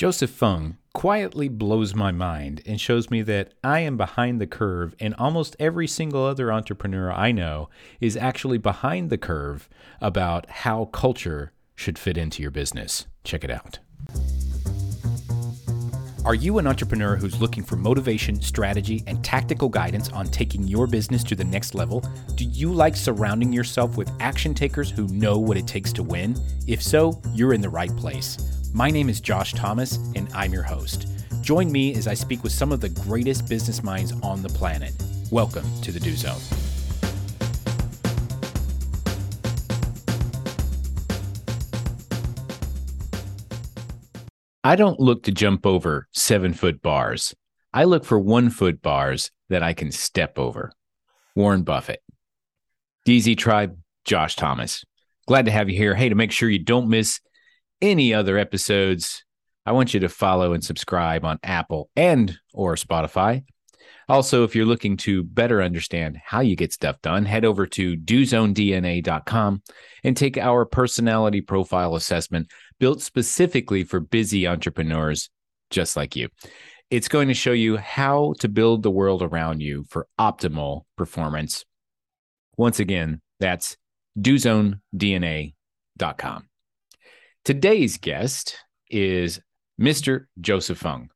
Joseph Fung quietly blows my mind and shows me that I am behind the curve, and almost every single other entrepreneur I know is actually behind the curve about how culture should fit into your business. Check it out. Are you an entrepreneur who's looking for motivation, strategy, and tactical guidance on taking your business to the next level? Do you like surrounding yourself with action takers who know what it takes to win? If so, you're in the right place. My name is Josh Thomas, and I'm your host. Join me as I speak with some of the greatest business minds on the planet. Welcome to the Do Zone. I don't look to jump over seven foot bars. I look for one foot bars that I can step over. Warren Buffett. DZ Tribe, Josh Thomas. Glad to have you here. Hey, to make sure you don't miss any other episodes, I want you to follow and subscribe on Apple and or Spotify. Also, if you're looking to better understand how you get stuff done, head over to dozonedna.com and take our personality profile assessment built specifically for busy entrepreneurs just like you. It's going to show you how to build the world around you for optimal performance. Once again, that's dozonedna.com. Today's guest is Mr. Joseph Fung.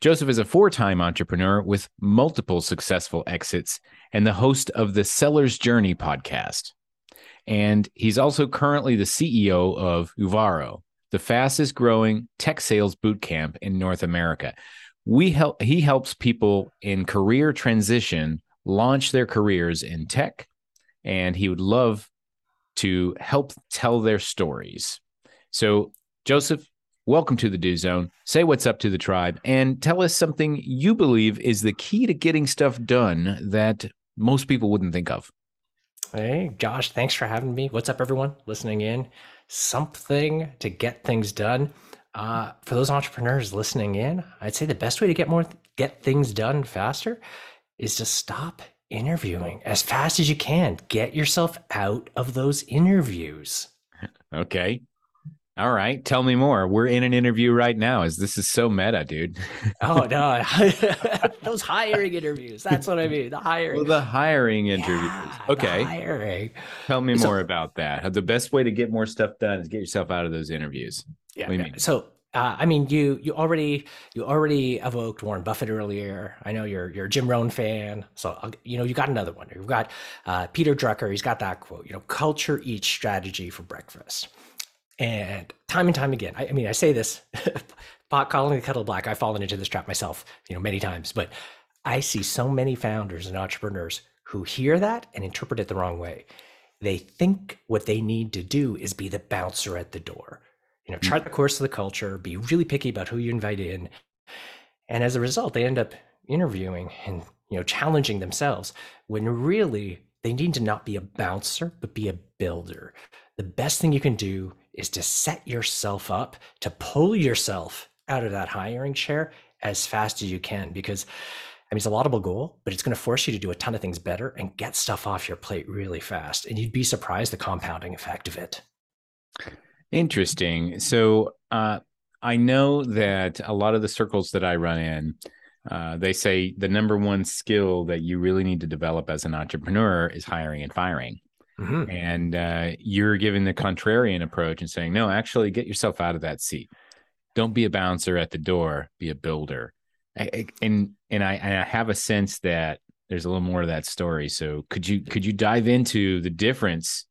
Joseph is a four time entrepreneur with multiple successful exits and the host of the Seller's Journey podcast. And he's also currently the CEO of Uvaro, the fastest growing tech sales bootcamp in North America. We help he helps people in career transition launch their careers in tech, and he would love to help tell their stories. So, Joseph, welcome to the Do Zone. Say what's up to the tribe and tell us something you believe is the key to getting stuff done that most people wouldn't think of. Hey, Josh, thanks for having me. What's up, everyone listening in? Something to get things done. Uh, for those entrepreneurs listening in, I'd say the best way to get more get things done faster is to stop interviewing as fast as you can. Get yourself out of those interviews. Okay. All right, tell me more. We're in an interview right now. Is this is so meta, dude? oh no, those hiring interviews. That's what I mean. The hiring. Well, the hiring interviews. Yeah, okay. hiring. Tell me so, more about that. The best way to get more stuff done is get yourself out of those interviews. Yeah. yeah. So uh, I mean, you you already you already evoked Warren Buffett earlier. I know you're you're a Jim Rohn fan, so I'll, you know you got another one. You've got uh, Peter Drucker. He's got that quote. You know, culture eats strategy for breakfast. And time and time again, I, I mean, I say this, pot calling the kettle black. I've fallen into this trap myself, you know, many times. But I see so many founders and entrepreneurs who hear that and interpret it the wrong way. They think what they need to do is be the bouncer at the door. You know, chart the course of the culture, be really picky about who you invite in. And as a result, they end up interviewing and you know challenging themselves when really they need to not be a bouncer but be a builder the best thing you can do is to set yourself up to pull yourself out of that hiring chair as fast as you can because I mean, it's a laudable goal, but it's going to force you to do a ton of things better and get stuff off your plate really fast. And you'd be surprised the compounding effect of it. Interesting. So uh, I know that a lot of the circles that I run in, uh, they say the number one skill that you really need to develop as an entrepreneur is hiring and firing. Mm-hmm. And uh, you're giving the contrarian approach and saying, no, actually get yourself out of that seat. Don't be a bouncer at the door, be a builder. I, I, and and I, I have a sense that there's a little more to that story. So could you could you dive into the difference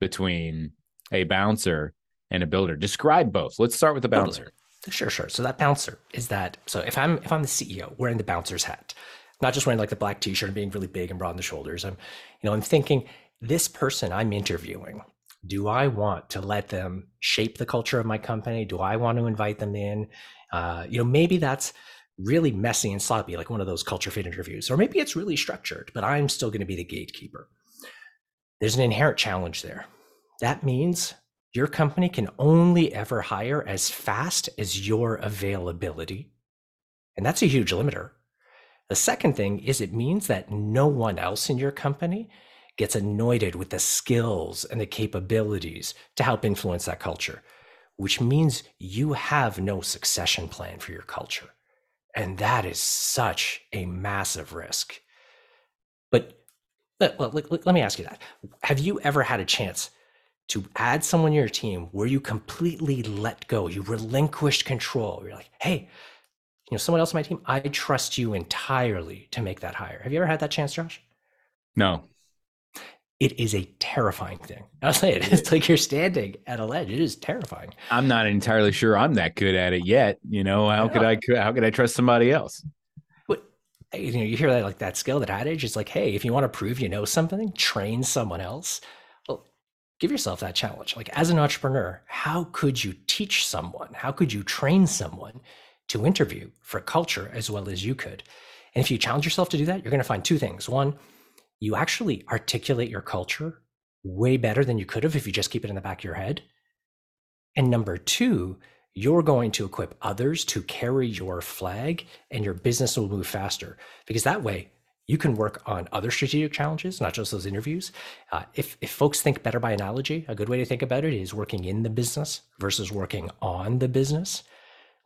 between a bouncer and a builder? Describe both. Let's start with the bouncer. Sure, sure. So that bouncer is that. So if I'm if I'm the CEO wearing the bouncer's hat, not just wearing like the black t-shirt and being really big and broad in the shoulders, I'm you know I'm thinking this person I'm interviewing, do I want to let them shape the culture of my company? Do I want to invite them in? Uh, you know, maybe that's really messy and sloppy, like one of those culture fit interviews, or maybe it's really structured, but I'm still going to be the gatekeeper. There's an inherent challenge there. That means your company can only ever hire as fast as your availability. And that's a huge limiter. The second thing is it means that no one else in your company gets anointed with the skills and the capabilities to help influence that culture. which means you have no succession plan for your culture. And that is such a massive risk. But well, let, let, let me ask you that. Have you ever had a chance to add someone to your team where you completely let go, you relinquished control? You're like, hey, you know, someone else on my team, I trust you entirely to make that hire. Have you ever had that chance, Josh? No. It is a terrifying thing. I'll say it. It's like you're standing at a ledge. It is terrifying. I'm not entirely sure I'm that good at it yet. You know, how could I how could I trust somebody else? But you know, you hear that like that skill, that adage. It's like, hey, if you want to prove you know something, train someone else. Well, give yourself that challenge. Like as an entrepreneur, how could you teach someone? How could you train someone to interview for culture as well as you could? And if you challenge yourself to do that, you're going to find two things. One, you actually articulate your culture way better than you could have if you just keep it in the back of your head. And number two, you're going to equip others to carry your flag and your business will move faster because that way you can work on other strategic challenges, not just those interviews. Uh, if, if folks think better by analogy, a good way to think about it is working in the business versus working on the business.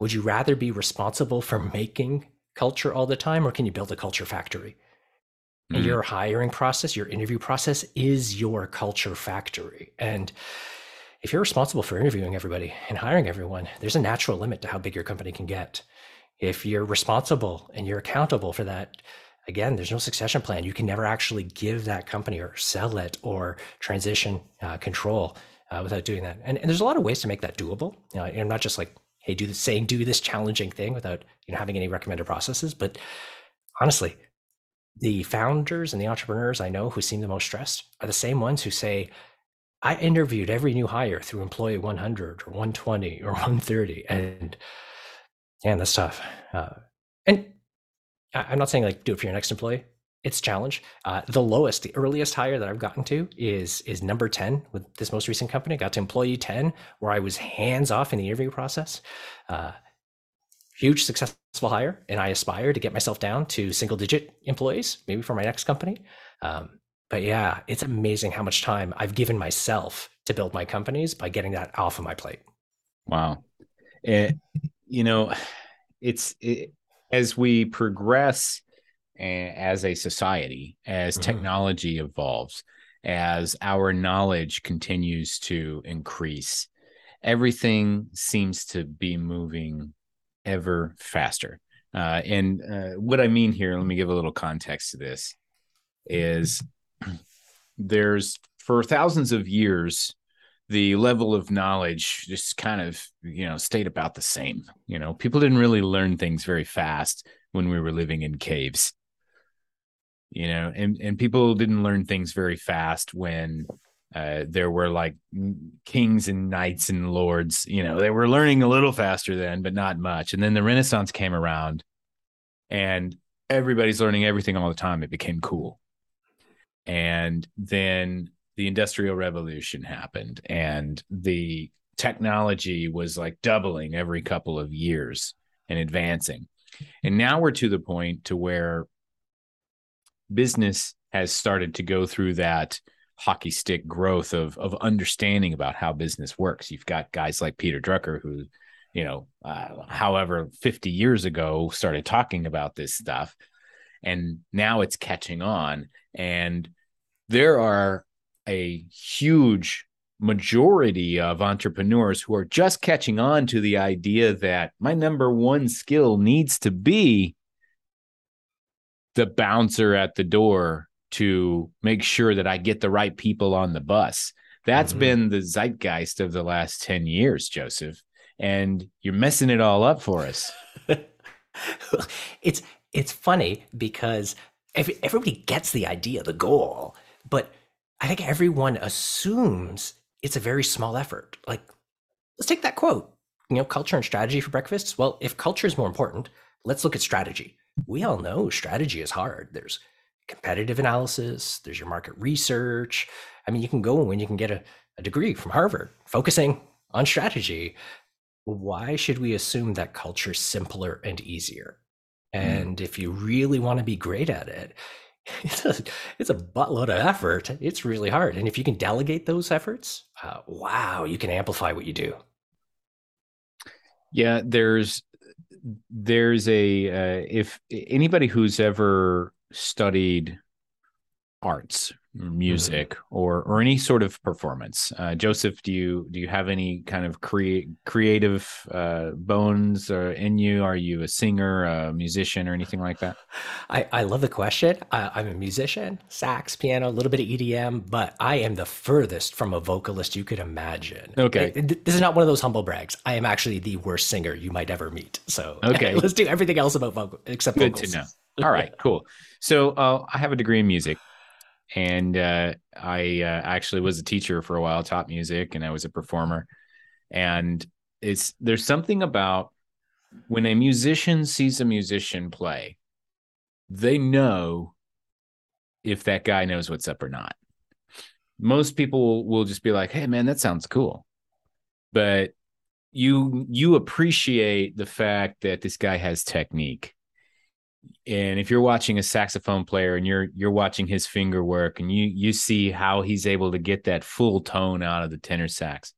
Would you rather be responsible for making culture all the time, or can you build a culture factory? Mm-hmm. Your hiring process, your interview process is your culture factory. And if you're responsible for interviewing everybody and hiring everyone, there's a natural limit to how big your company can get. If you're responsible and you're accountable for that, again, there's no succession plan. You can never actually give that company or sell it or transition uh, control uh, without doing that. And, and, there's a lot of ways to make that doable. You know, I'm not just like, hey, do the saying, do this challenging thing without you know having any recommended processes. But honestly, the founders and the entrepreneurs I know who seem the most stressed are the same ones who say, I interviewed every new hire through employee 100 or 120 or 130. And yeah, that's tough. Uh, and I'm not saying like do it for your next employee. It's challenge. Uh, the lowest, the earliest hire that I've gotten to is is number 10 with this most recent company. I got to employee 10 where I was hands off in the interview process. Uh, huge successful hire and I aspire to get myself down to single digit employees, maybe for my next company. Um, but yeah, it's amazing how much time I've given myself to build my companies by getting that off of my plate. Wow. It, you know, it's it, as we progress as a society, as mm-hmm. technology evolves, as our knowledge continues to increase, everything seems to be moving ever faster. Uh, and uh, what I mean here, let me give a little context to this, is there's for thousands of years, the level of knowledge just kind of, you know, stayed about the same. You know, people didn't really learn things very fast when we were living in caves. You know, and, and people didn't learn things very fast when uh, there were like kings and knights and lords. You know, they were learning a little faster then, but not much. And then the Renaissance came around, and everybody's learning everything all the time. It became cool. And then the Industrial Revolution happened, and the technology was like doubling every couple of years and advancing. And now we're to the point to where business has started to go through that hockey stick growth of of understanding about how business works. You've got guys like Peter Drucker who, you know, uh, however 50 years ago started talking about this stuff and now it's catching on and there are a huge majority of entrepreneurs who are just catching on to the idea that my number one skill needs to be the bouncer at the door to make sure that I get the right people on the bus. That's mm-hmm. been the zeitgeist of the last 10 years, Joseph. And you're messing it all up for us. it's it's funny because every, everybody gets the idea, the goal, but I think everyone assumes it's a very small effort. Like, let's take that quote. You know, culture and strategy for breakfasts. Well, if culture is more important, let's look at strategy. We all know strategy is hard. There's competitive analysis, there's your market research. I mean, you can go and you can get a, a degree from Harvard focusing on strategy. Why should we assume that culture is simpler and easier? Hmm. And mm. if you really want to be great at it, it's a, it's a buttload of effort. It's really hard. And if you can delegate those efforts, uh, wow, you can amplify what you do. Yeah, there's there's a uh, if anybody who's ever studied arts music mm-hmm. or or any sort of performance. Uh, joseph do you do you have any kind of create creative uh, bones or in you? Are you a singer a musician or anything like that? I i love the question. I, am a musician sax piano a little bit of edm but i am the furthest from a vocalist you could imagine. Okay. This is not one of those humble brags. I am actually the worst singer you might ever meet. So okay. let's do everything else about vocal except good vocals. to know all right cool so uh, i have a degree in music and uh, I uh, actually was a teacher for a while, taught music, and I was a performer. And it's there's something about when a musician sees a musician play, they know if that guy knows what's up or not. Most people will just be like, "Hey, man, that sounds cool," but you you appreciate the fact that this guy has technique and if you're watching a saxophone player and you're you're watching his finger work and you you see how he's able to get that full tone out of the tenor sax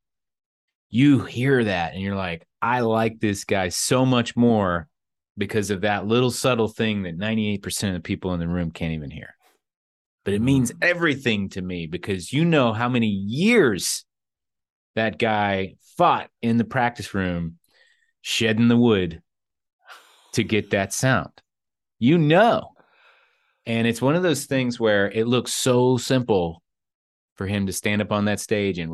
you hear that and you're like i like this guy so much more because of that little subtle thing that 98% of the people in the room can't even hear but it means mm. everything to me because you know how many years that guy fought in the practice room shedding the wood to get that sound you know. And it's one of those things where it looks so simple for him to stand up on that stage and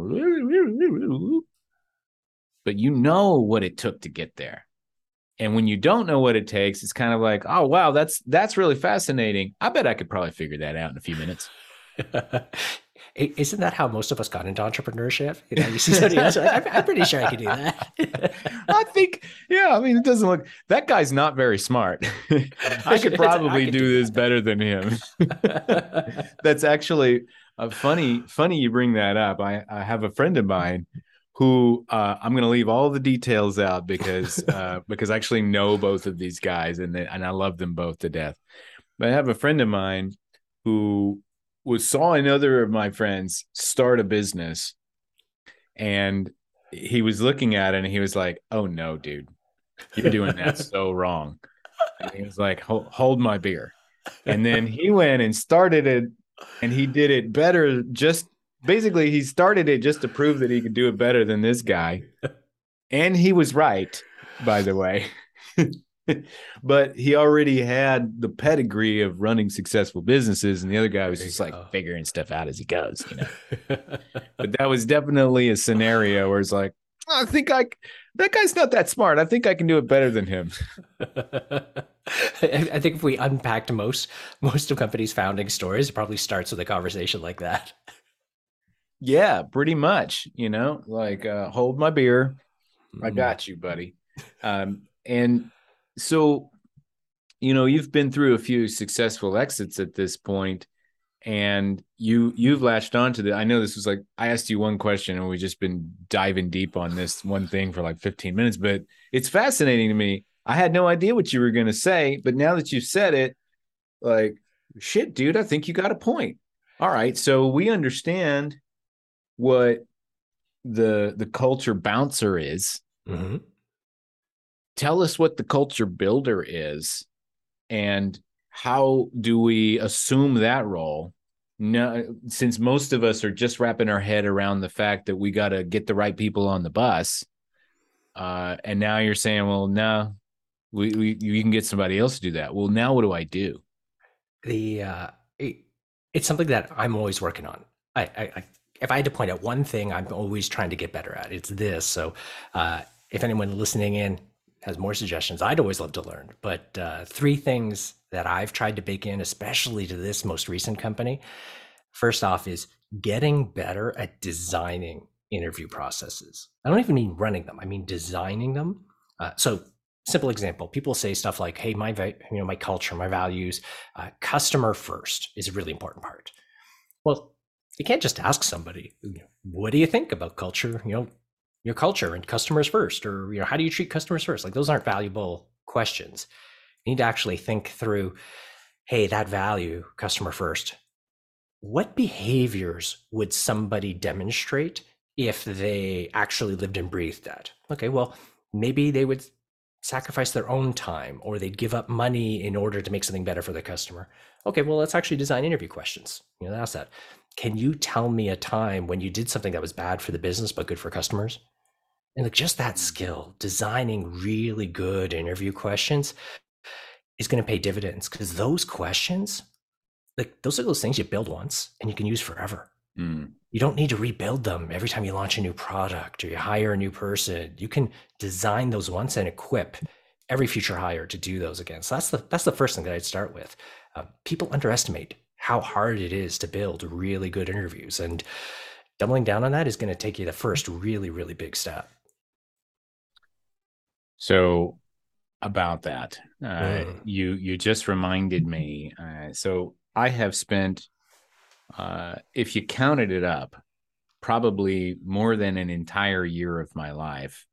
but you know what it took to get there. And when you don't know what it takes, it's kind of like, oh wow, that's that's really fascinating. I bet I could probably figure that out in a few minutes. Isn't that how most of us got into entrepreneurship? You know, you see somebody else, like, I'm, I'm, pretty sure I could do that. I think, yeah. I mean, it doesn't look. That guy's not very smart. I could probably I could do, do this better than him. That's actually a funny. Funny you bring that up. I, I have a friend of mine who uh, I'm going to leave all the details out because uh, because I actually know both of these guys and they, and I love them both to death. But I have a friend of mine who was saw another of my friends start a business and he was looking at it and he was like, "Oh no, dude. You're doing that so wrong." And he was like, hold, "Hold my beer." And then he went and started it and he did it better just basically he started it just to prove that he could do it better than this guy. And he was right, by the way. but he already had the pedigree of running successful businesses, and the other guy was just like figuring stuff out as he goes, you know. but that was definitely a scenario where it's like, I think I that guy's not that smart. I think I can do it better than him. I think if we unpacked most most of companies' founding stories, it probably starts with a conversation like that. Yeah, pretty much. You know, like uh, hold my beer. Mm. I got you, buddy. Um, and so you know you've been through a few successful exits at this point and you you've latched on to the i know this was like i asked you one question and we've just been diving deep on this one thing for like 15 minutes but it's fascinating to me. I had no idea what you were going to say but now that you've said it like shit dude i think you got a point. All right so we understand what the the culture bouncer is mm-hmm tell us what the culture builder is and how do we assume that role? No, since most of us are just wrapping our head around the fact that we got to get the right people on the bus uh, and now you're saying well no we, we you can get somebody else to do that. Well now what do i do? The uh, it, it's something that i'm always working on. I, I, I if i had to point out one thing i'm always trying to get better at it's this. So uh, if anyone listening in has more suggestions, I'd always love to learn. But uh, three things that I've tried to bake in, especially to this most recent company. First off, is getting better at designing interview processes. I don't even mean running them; I mean designing them. Uh, so, simple example: people say stuff like, "Hey, my you know my culture, my values, uh, customer first is a really important part." Well, you can't just ask somebody, "What do you think about culture?" You know, your culture and customers first or you know how do you treat customers first? Like those aren't valuable questions. You need to actually think through hey that value customer first. What behaviors would somebody demonstrate if they actually lived and breathed that? Okay well maybe they would sacrifice their own time or they'd give up money in order to make something better for the customer. Okay, well, let's actually design interview questions. You know, that's that. Can you tell me a time when you did something that was bad for the business but good for customers? And like just that mm. skill, designing really good interview questions is going to pay dividends because those questions, like those are those things you build once and you can use forever. Mm. You don't need to rebuild them every time you launch a new product or you hire a new person. You can design those once and equip every future hire to do those again. So that's the that's the first thing that I'd start with. Uh, people underestimate how hard it is to build really good interviews, and doubling down on that is going to take you the first really really big step. So about that, uh, mm. you you just reminded me. Uh, so I have spent uh, if you counted it up, probably more than an entire year of my life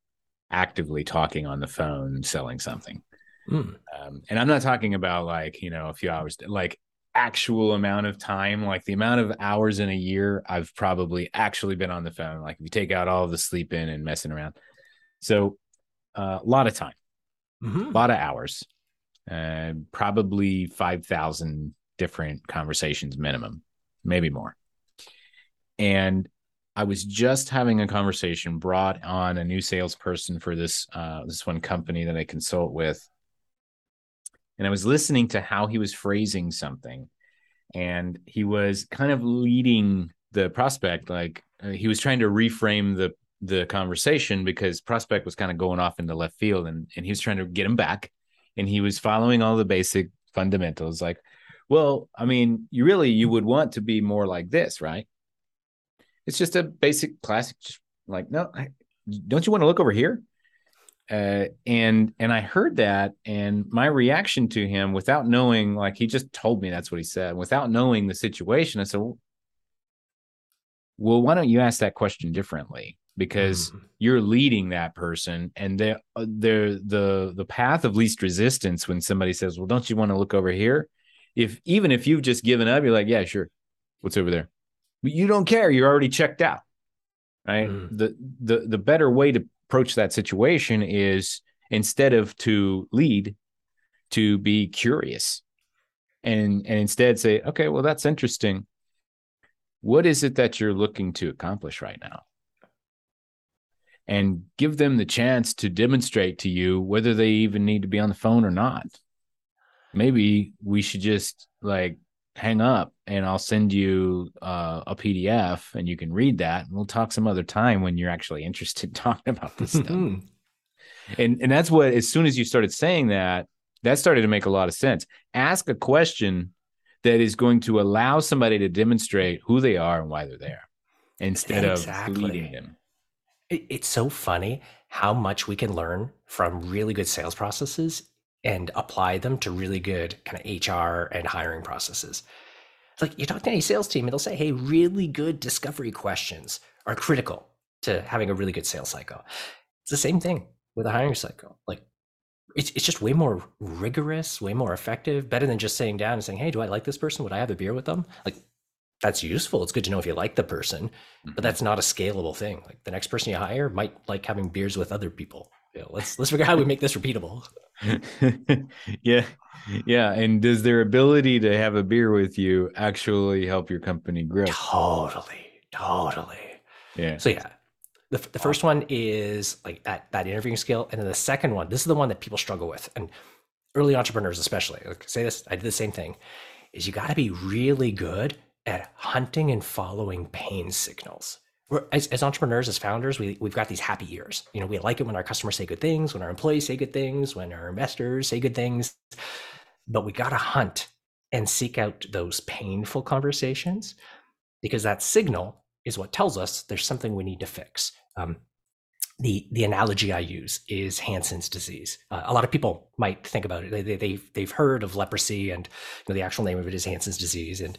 actively talking on the phone selling something. Mm. Um, and I'm not talking about like, you know, a few hours, like actual amount of time, like the amount of hours in a year I've probably actually been on the phone. Like if you take out all the sleep in and messing around. So uh, a lot of time, mm-hmm. a lot of hours, uh, probably 5,000 different conversations minimum maybe more. And I was just having a conversation, brought on a new salesperson for this uh, this one company that I consult with, and I was listening to how he was phrasing something, and he was kind of leading the prospect, like uh, he was trying to reframe the the conversation because prospect was kind of going off into left field, and and he was trying to get him back, and he was following all the basic fundamentals, like well, I mean, you really you would want to be more like this, right? It's just a basic classic, just like no, I, don't you want to look over here? Uh, and and I heard that, and my reaction to him, without knowing, like he just told me that's what he said, without knowing the situation, I said, "Well, why don't you ask that question differently?" Because mm. you're leading that person, and they are they're the the path of least resistance when somebody says, "Well, don't you want to look over here?" If even if you've just given up, you're like, yeah, sure. What's over there? But you don't care. You're already checked out. Right. Mm. The the the better way to approach that situation is instead of to lead, to be curious. And and instead say, okay, well, that's interesting. What is it that you're looking to accomplish right now? And give them the chance to demonstrate to you whether they even need to be on the phone or not maybe we should just like hang up and I'll send you uh, a PDF and you can read that. And we'll talk some other time when you're actually interested in talking about this stuff. and and that's what as soon as you started saying that, that started to make a lot of sense. Ask a question that is going to allow somebody to demonstrate who they are and why they're there instead exactly. of leading them. It's so funny how much we can learn from really good sales processes and apply them to really good kind of HR and hiring processes. It's like you talk to any sales team and they'll say, hey, really good discovery questions are critical to having a really good sales cycle. It's the same thing with a hiring cycle. Like it's, it's just way more rigorous, way more effective, better than just sitting down and saying, hey, do I like this person? Would I have a beer with them? Like that's useful. It's good to know if you like the person, but mm-hmm. that's not a scalable thing. Like the next person you hire might like having beers with other people. You know, let's let's figure out how we make this repeatable. yeah. Yeah. And does their ability to have a beer with you actually help your company grow? Totally. Totally. Yeah. So yeah. The, the first one is like that that interviewing skill. And then the second one, this is the one that people struggle with. And early entrepreneurs especially. Like say this, I did the same thing, is you gotta be really good at hunting and following pain signals as, as entrepreneurs, as founders, we, we've got these happy years. You know, we like it when our customers say good things, when our employees say good things, when our investors say good things. But we got to hunt and seek out those painful conversations because that signal is what tells us there's something we need to fix. Um, the the analogy I use is Hansen's disease. Uh, a lot of people might think about it. They, they, they've they've heard of leprosy, and you know, the actual name of it is Hansen's disease. And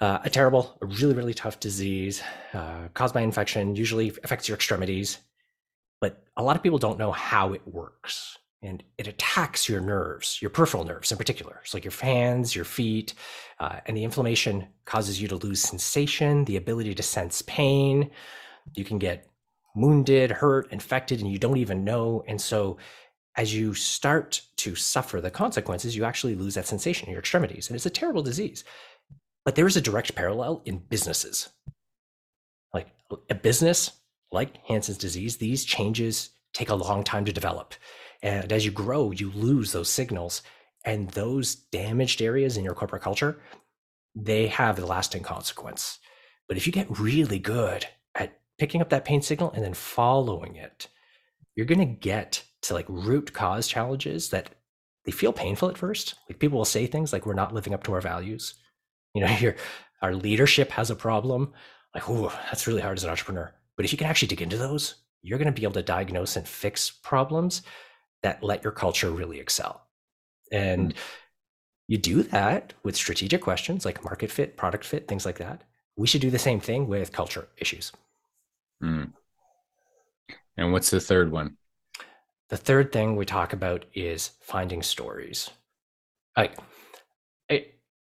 uh, a terrible, a really, really tough disease uh, caused by infection, usually affects your extremities. But a lot of people don't know how it works. And it attacks your nerves, your peripheral nerves in particular. So, like your hands, your feet, uh, and the inflammation causes you to lose sensation, the ability to sense pain. You can get wounded, hurt, infected, and you don't even know. And so as you start to suffer the consequences, you actually lose that sensation in your extremities. And it's a terrible disease. But there is a direct parallel in businesses. Like a business like Hansen's disease, these changes take a long time to develop. And as you grow, you lose those signals. And those damaged areas in your corporate culture, they have a lasting consequence. But if you get really good at picking up that pain signal and then following it, you're going to get to like root cause challenges that they feel painful at first. Like people will say things like, we're not living up to our values. You know, your, our leadership has a problem. Like, oh, that's really hard as an entrepreneur. But if you can actually dig into those, you're going to be able to diagnose and fix problems that let your culture really excel. And mm-hmm. you do that with strategic questions like market fit, product fit, things like that. We should do the same thing with culture issues. Mm. And what's the third one? The third thing we talk about is finding stories. I,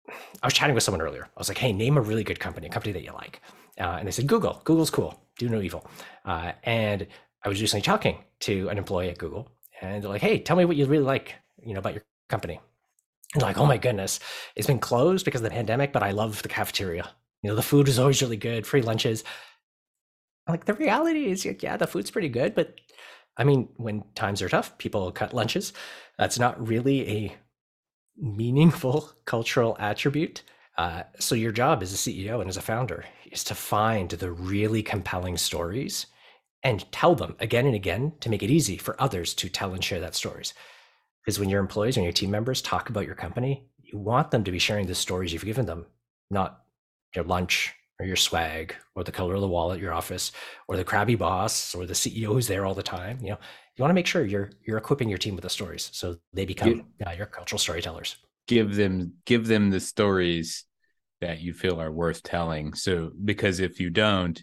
I was chatting with someone earlier. I was like, "Hey, name a really good company, a company that you like." Uh, and they said, "Google. Google's cool. Do no evil." Uh, and I was recently talking to an employee at Google, and they're like, "Hey, tell me what you really like, you know, about your company." And they're like, "Oh my goodness, it's been closed because of the pandemic, but I love the cafeteria. You know, the food is always really good, free lunches." like the reality is, yeah, the food's pretty good, but I mean, when times are tough, people cut lunches. That's not really a meaningful cultural attribute. Uh, so your job as a CEO and as a founder is to find the really compelling stories and tell them again and again to make it easy for others to tell and share that stories. Because when your employees and your team members talk about your company, you want them to be sharing the stories you've given them, not your lunch or your swag or the color of the wall at your office or the crabby boss or the CEO who's there all the time. You know, you want to make sure you're you're equipping your team with the stories so they become uh, your cultural storytellers. Give them give them the stories that you feel are worth telling. So because if you don't,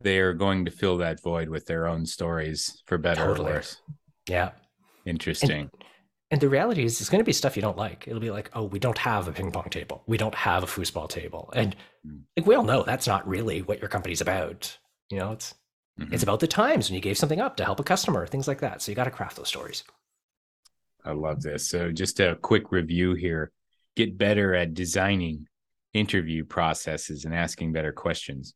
they are going to fill that void with their own stories for better totally. or worse. Yeah. Interesting. And, and the reality is, it's going to be stuff you don't like. It'll be like, oh, we don't have a ping pong table. We don't have a foosball table. And mm. like we all know that's not really what your company's about. You know, it's mm-hmm. it's about the times when you gave something up to help a customer, things like that. So you got to craft those stories. I love this. So just a quick review here. Get better at designing interview processes and asking better questions.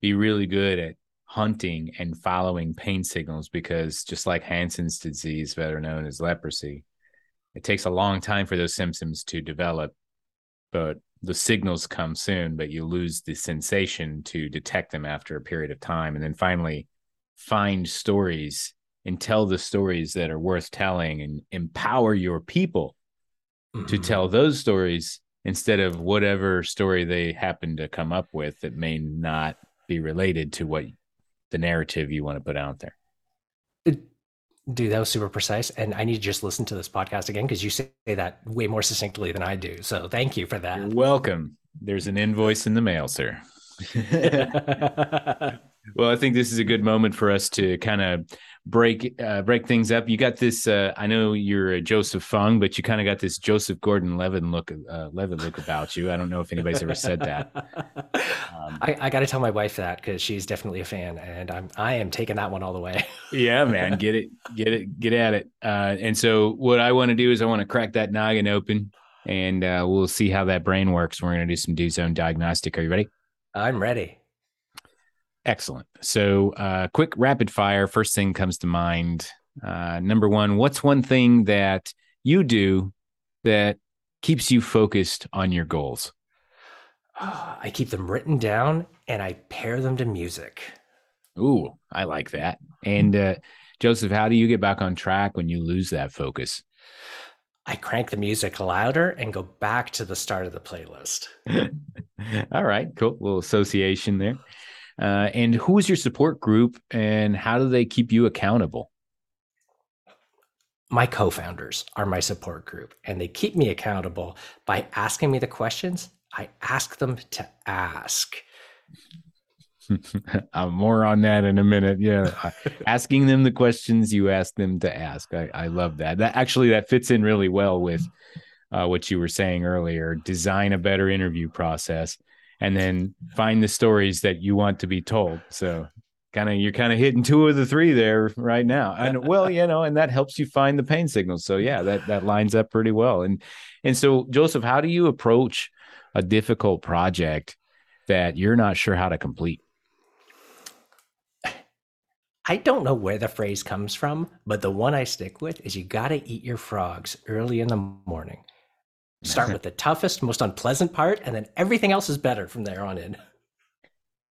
Be really good at hunting and following pain signals because just like Hansen's disease, better known as leprosy, it takes a long time for those symptoms to develop, but the signals come soon, but you lose the sensation to detect them after a period of time. And then finally, find stories and tell the stories that are worth telling and empower your people mm-hmm. to tell those stories instead of whatever story they happen to come up with that may not be related to what the narrative you want to put out there. Dude, that was super precise. And I need to just listen to this podcast again because you say that way more succinctly than I do. So thank you for that. You're welcome. There's an invoice in the mail, sir. well, I think this is a good moment for us to kind of break uh, break things up. You got this. Uh, I know you're a Joseph Fung, but you kind of got this Joseph Gordon-Levitt look uh, Levitt look about you. I don't know if anybody's ever said that. Um, I, I got to tell my wife that because she's definitely a fan, and I'm I am taking that one all the way. yeah, man, get it, get it, get at it. Uh, and so, what I want to do is I want to crack that noggin open, and uh, we'll see how that brain works. We're going to do some do zone diagnostic. Are you ready? I'm ready. Excellent. So, uh, quick rapid fire. First thing comes to mind. Uh, number one, what's one thing that you do that keeps you focused on your goals? Uh, I keep them written down and I pair them to music. Ooh, I like that. And uh, Joseph, how do you get back on track when you lose that focus? I crank the music louder and go back to the start of the playlist. All right, cool. little association there. Uh, and who is your support group and how do they keep you accountable? My co founders are my support group and they keep me accountable by asking me the questions I ask them to ask. more on that in a minute. Yeah, asking them the questions you ask them to ask. I, I love that. That actually that fits in really well with uh, what you were saying earlier. Design a better interview process and then find the stories that you want to be told. So kind of you're kind of hitting two of the three there right now and well you know and that helps you find the pain signals so yeah that that lines up pretty well and and so joseph how do you approach a difficult project that you're not sure how to complete I don't know where the phrase comes from, but the one I stick with is you got to eat your frogs early in the morning. Start with the toughest, most unpleasant part, and then everything else is better from there on in.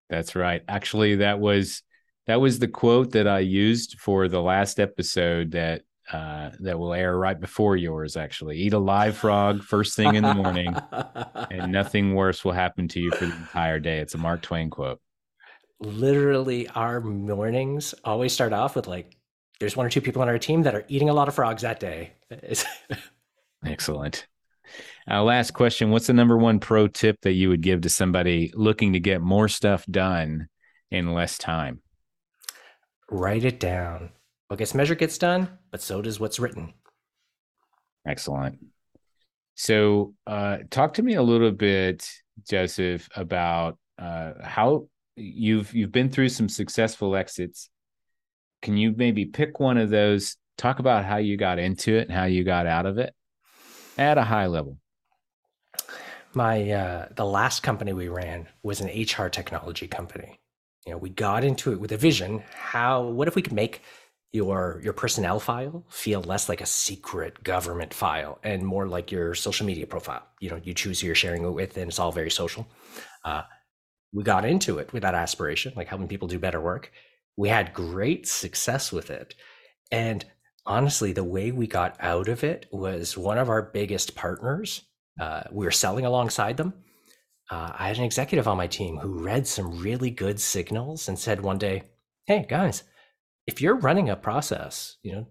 That's right. Actually, that was that was the quote that I used for the last episode that uh, that will air right before yours. Actually, eat a live frog first thing in the morning, and nothing worse will happen to you for the entire day. It's a Mark Twain quote. Literally, our mornings always start off with like, there's one or two people on our team that are eating a lot of frogs that day. Excellent. Uh, last question What's the number one pro tip that you would give to somebody looking to get more stuff done in less time? Write it down. What gets measured gets done, but so does what's written. Excellent. So, uh, talk to me a little bit, Joseph, about uh, how you've you've been through some successful exits. Can you maybe pick one of those? Talk about how you got into it and how you got out of it at a high level my uh, the last company we ran was an HR technology company. You know, we got into it with a vision. How? What if we could make your your personnel file feel less like a secret government file and more like your social media profile? You know, you choose who you're sharing it with, and it's all very social. Uh, we got into it with that aspiration, like helping people do better work. We had great success with it, and honestly, the way we got out of it was one of our biggest partners uh, we were selling alongside them. Uh, I had an executive on my team who read some really good signals and said one day, "Hey guys, if you're running a process, you know,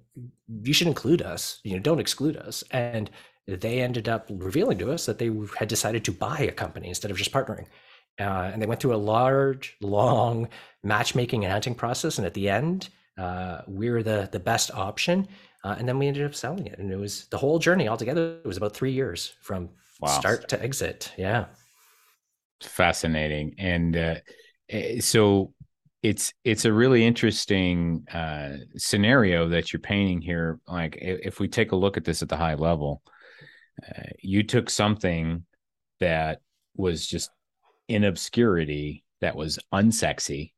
you should include us. You know, don't exclude us." And they ended up revealing to us that they had decided to buy a company instead of just partnering. Uh, and they went through a large, long matchmaking and hunting process. And at the end, uh, we were the the best option. Uh, and then we ended up selling it. And it was the whole journey altogether. It was about three years from wow. start to exit. Yeah. Fascinating. And uh, eh, so it's it's a really interesting uh, scenario that you're painting here. Like if we take a look at this at the high level, uh, you took something that was just in obscurity, that was unsexy,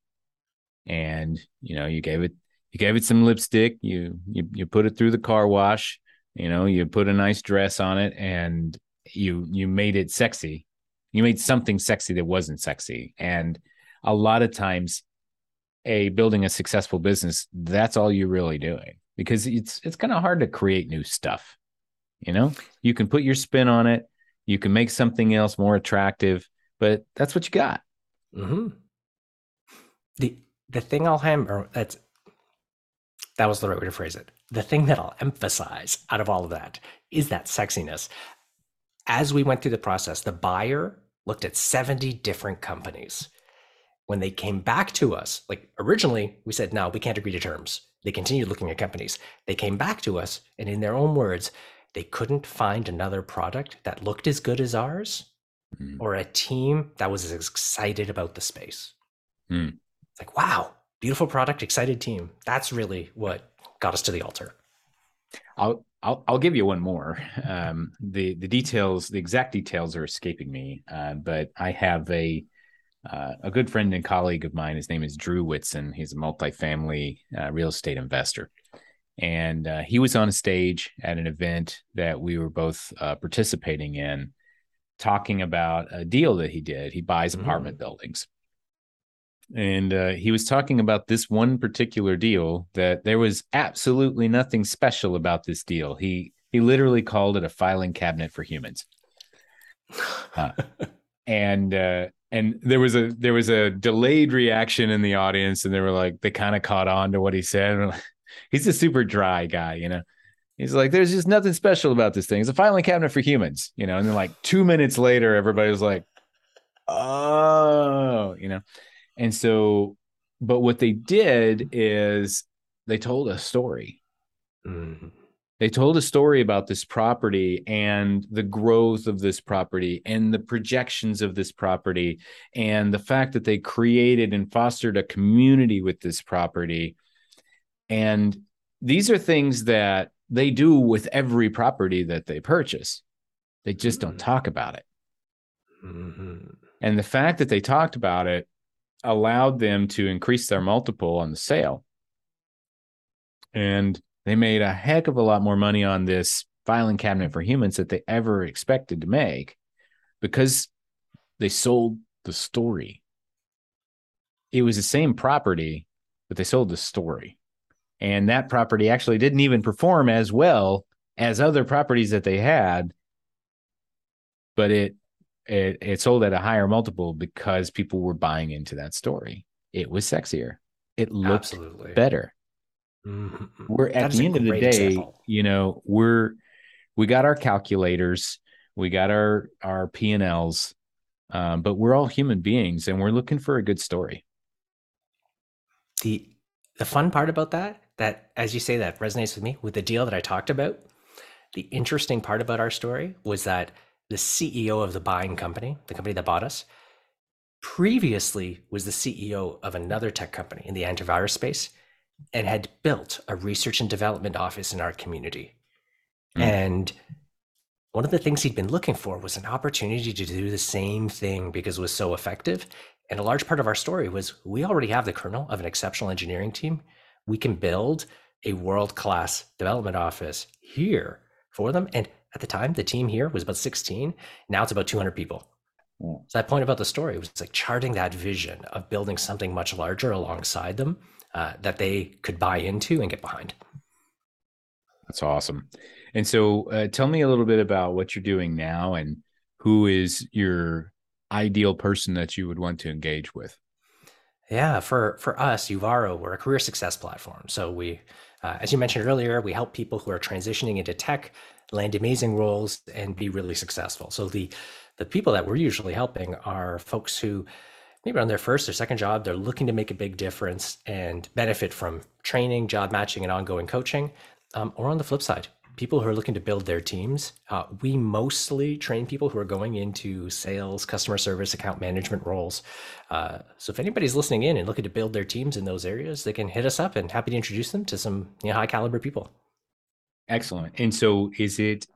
and you know you gave it you gave it some lipstick, you you you put it through the car wash, you know, you put a nice dress on it and you you made it sexy. You made something sexy that wasn't sexy. And a lot of times a building a successful business, that's all you're really doing because it's it's kind of hard to create new stuff. You know, you can put your spin on it, you can make something else more attractive, but that's what you got. Mm-hmm. The the thing I'll hammer that's that was the right way to phrase it. The thing that I'll emphasize out of all of that is that sexiness. As we went through the process, the buyer looked at 70 different companies. When they came back to us, like originally we said, no, we can't agree to terms. They continued looking at companies. They came back to us, and in their own words, they couldn't find another product that looked as good as ours mm. or a team that was as excited about the space. Mm. It's like, wow, beautiful product, excited team. That's really what got us to the altar. I'll I'll, I'll give you one more. Um, the the details, the exact details are escaping me, uh, but I have a uh, a good friend and colleague of mine. His name is Drew Whitson. He's a multifamily uh, real estate investor, and uh, he was on a stage at an event that we were both uh, participating in, talking about a deal that he did. He buys apartment mm. buildings, and uh, he was talking about this one particular deal that there was absolutely nothing special about this deal. He he literally called it a filing cabinet for humans. Uh, and uh, and there was a there was a delayed reaction in the audience, and they were like they kind of caught on to what he said. He's a super dry guy, you know. He's like, there's just nothing special about this thing. It's a filing cabinet for humans, you know. And then like two minutes later, everybody was like, oh, you know. And so, but what they did is they told a story. Mm-hmm. they told a story about this property and the growth of this property and the projections of this property and the fact that they created and fostered a community with this property and these are things that they do with every property that they purchase they just don't talk about it mm-hmm. and the fact that they talked about it allowed them to increase their multiple on the sale and they made a heck of a lot more money on this filing cabinet for humans that they ever expected to make because they sold the story. It was the same property, but they sold the story. And that property actually didn't even perform as well as other properties that they had, but it it it sold at a higher multiple because people were buying into that story. It was sexier. It looked Absolutely. better. Mm-hmm. We're at the end of the day, example. you know, we're we got our calculators, we got our our P and Ls, um, but we're all human beings, and we're looking for a good story. The the fun part about that, that as you say, that resonates with me with the deal that I talked about. The interesting part about our story was that the CEO of the buying company, the company that bought us, previously was the CEO of another tech company in the antivirus space and had built a research and development office in our community. Mm. And one of the things he'd been looking for was an opportunity to do the same thing because it was so effective. And a large part of our story was we already have the kernel of an exceptional engineering team. We can build a world class development office here for them. And at the time, the team here was about 16. Now it's about 200 people. Mm. So that point about the story was like charting that vision of building something much larger alongside them uh, that they could buy into and get behind. That's awesome. And so, uh, tell me a little bit about what you're doing now and who is your ideal person that you would want to engage with. Yeah, for for us, Uvaro, we're a career success platform. So we, uh, as you mentioned earlier, we help people who are transitioning into tech land amazing roles and be really successful. So the the people that we're usually helping are folks who maybe on their first or second job, they're looking to make a big difference and benefit from training, job matching, and ongoing coaching. Um, or on the flip side, people who are looking to build their teams. Uh, we mostly train people who are going into sales, customer service, account management roles. Uh, so if anybody's listening in and looking to build their teams in those areas, they can hit us up and happy to introduce them to some you know, high caliber people. Excellent. And so is it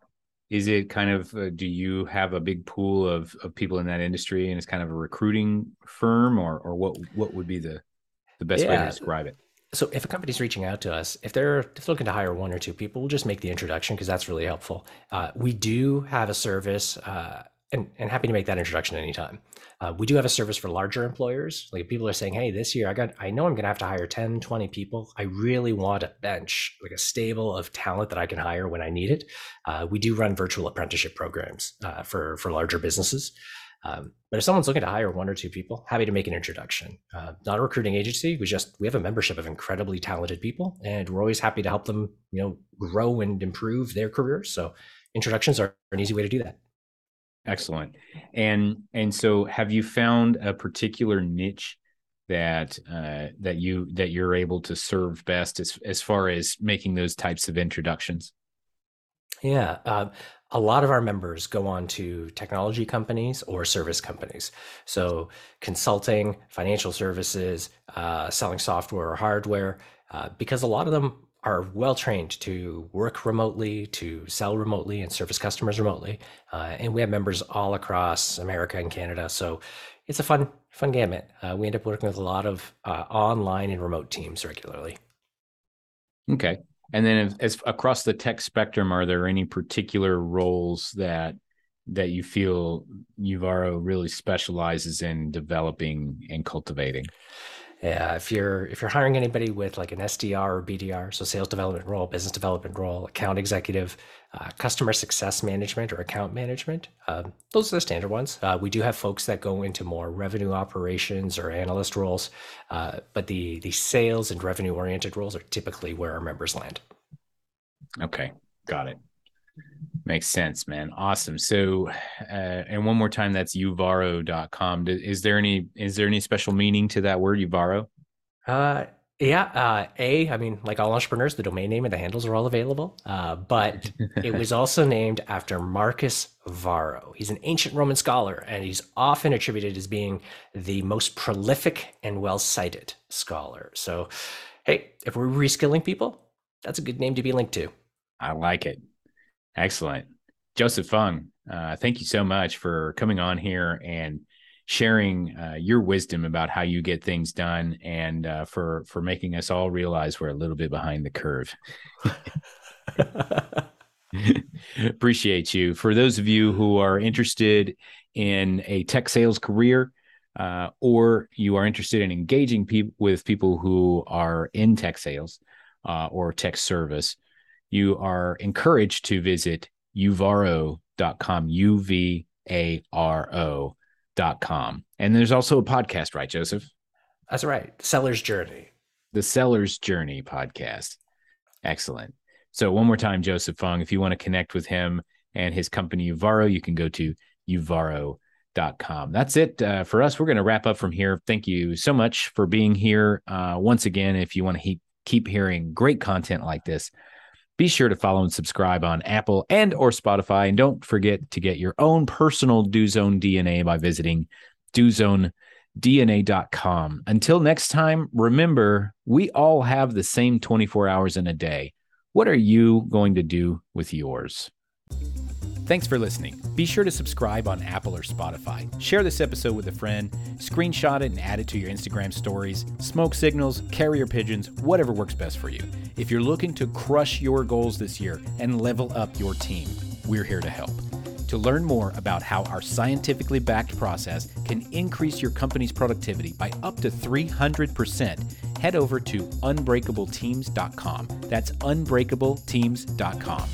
is it kind of uh, do you have a big pool of, of people in that industry and it's kind of a recruiting firm or or what what would be the the best yeah. way to describe it so if a company's reaching out to us if they're, if they're looking to hire one or two people we'll just make the introduction because that's really helpful uh, we do have a service uh, and, and happy to make that introduction anytime uh, we do have a service for larger employers. Like people are saying, hey, this year I got, I know I'm going to have to hire 10, 20 people. I really want a bench, like a stable of talent that I can hire when I need it. Uh, we do run virtual apprenticeship programs uh, for, for larger businesses. Um, but if someone's looking to hire one or two people, happy to make an introduction. Uh, not a recruiting agency. We just we have a membership of incredibly talented people, and we're always happy to help them, you know, grow and improve their careers. So introductions are an easy way to do that. Excellent. And and so have you found a particular niche that uh, that you that you're able to serve best as as far as making those types of introductions? Yeah, uh, a lot of our members go on to technology companies or service companies. So consulting, financial services, uh, selling software or hardware, uh, because a lot of them are well trained to work remotely, to sell remotely, and service customers remotely. Uh, and we have members all across America and Canada. So it's a fun, fun gamut. Uh, we end up working with a lot of uh, online and remote teams regularly. Okay. And then, as, as across the tech spectrum, are there any particular roles that that you feel Uvaro really specializes in developing and cultivating? Yeah, if you're if you're hiring anybody with like an SDR or BDR, so sales development role, business development role, account executive, uh, customer success management or account management, um, those are the standard ones. Uh, we do have folks that go into more revenue operations or analyst roles, uh, but the the sales and revenue oriented roles are typically where our members land. Okay, got it. Makes sense, man. Awesome. So, uh, and one more time, that's uvaro.com. Is there any, is there any special meaning to that word, uvaro? Uh, Yeah, uh, A, I mean, like all entrepreneurs, the domain name and the handles are all available. Uh, but it was also named after Marcus Varro. He's an ancient Roman scholar, and he's often attributed as being the most prolific and well cited scholar. So, hey, if we're reskilling people, that's a good name to be linked to. I like it. Excellent. Joseph Fung, uh, thank you so much for coming on here and sharing uh, your wisdom about how you get things done and uh, for for making us all realize we're a little bit behind the curve appreciate you for those of you who are interested in a tech sales career uh, or you are interested in engaging pe- with people who are in tech sales uh, or tech service you are encouraged to visit uvaro.com u-v-a-r-o com. And there's also a podcast, right, Joseph? That's right. Seller's Journey. The Seller's Journey podcast. Excellent. So, one more time, Joseph Fung, if you want to connect with him and his company, Uvaro, you can go to uvaro.com. That's it uh, for us. We're going to wrap up from here. Thank you so much for being here. Uh, once again, if you want to he- keep hearing great content like this, be sure to follow and subscribe on Apple and or Spotify. And don't forget to get your own personal DoZone DNA by visiting dozonedna.com. Until next time, remember, we all have the same 24 hours in a day. What are you going to do with yours? Thanks for listening. Be sure to subscribe on Apple or Spotify. Share this episode with a friend, screenshot it and add it to your Instagram stories, smoke signals, carrier pigeons, whatever works best for you. If you're looking to crush your goals this year and level up your team, we're here to help. To learn more about how our scientifically backed process can increase your company's productivity by up to 300%, head over to unbreakableteams.com. That's unbreakableteams.com.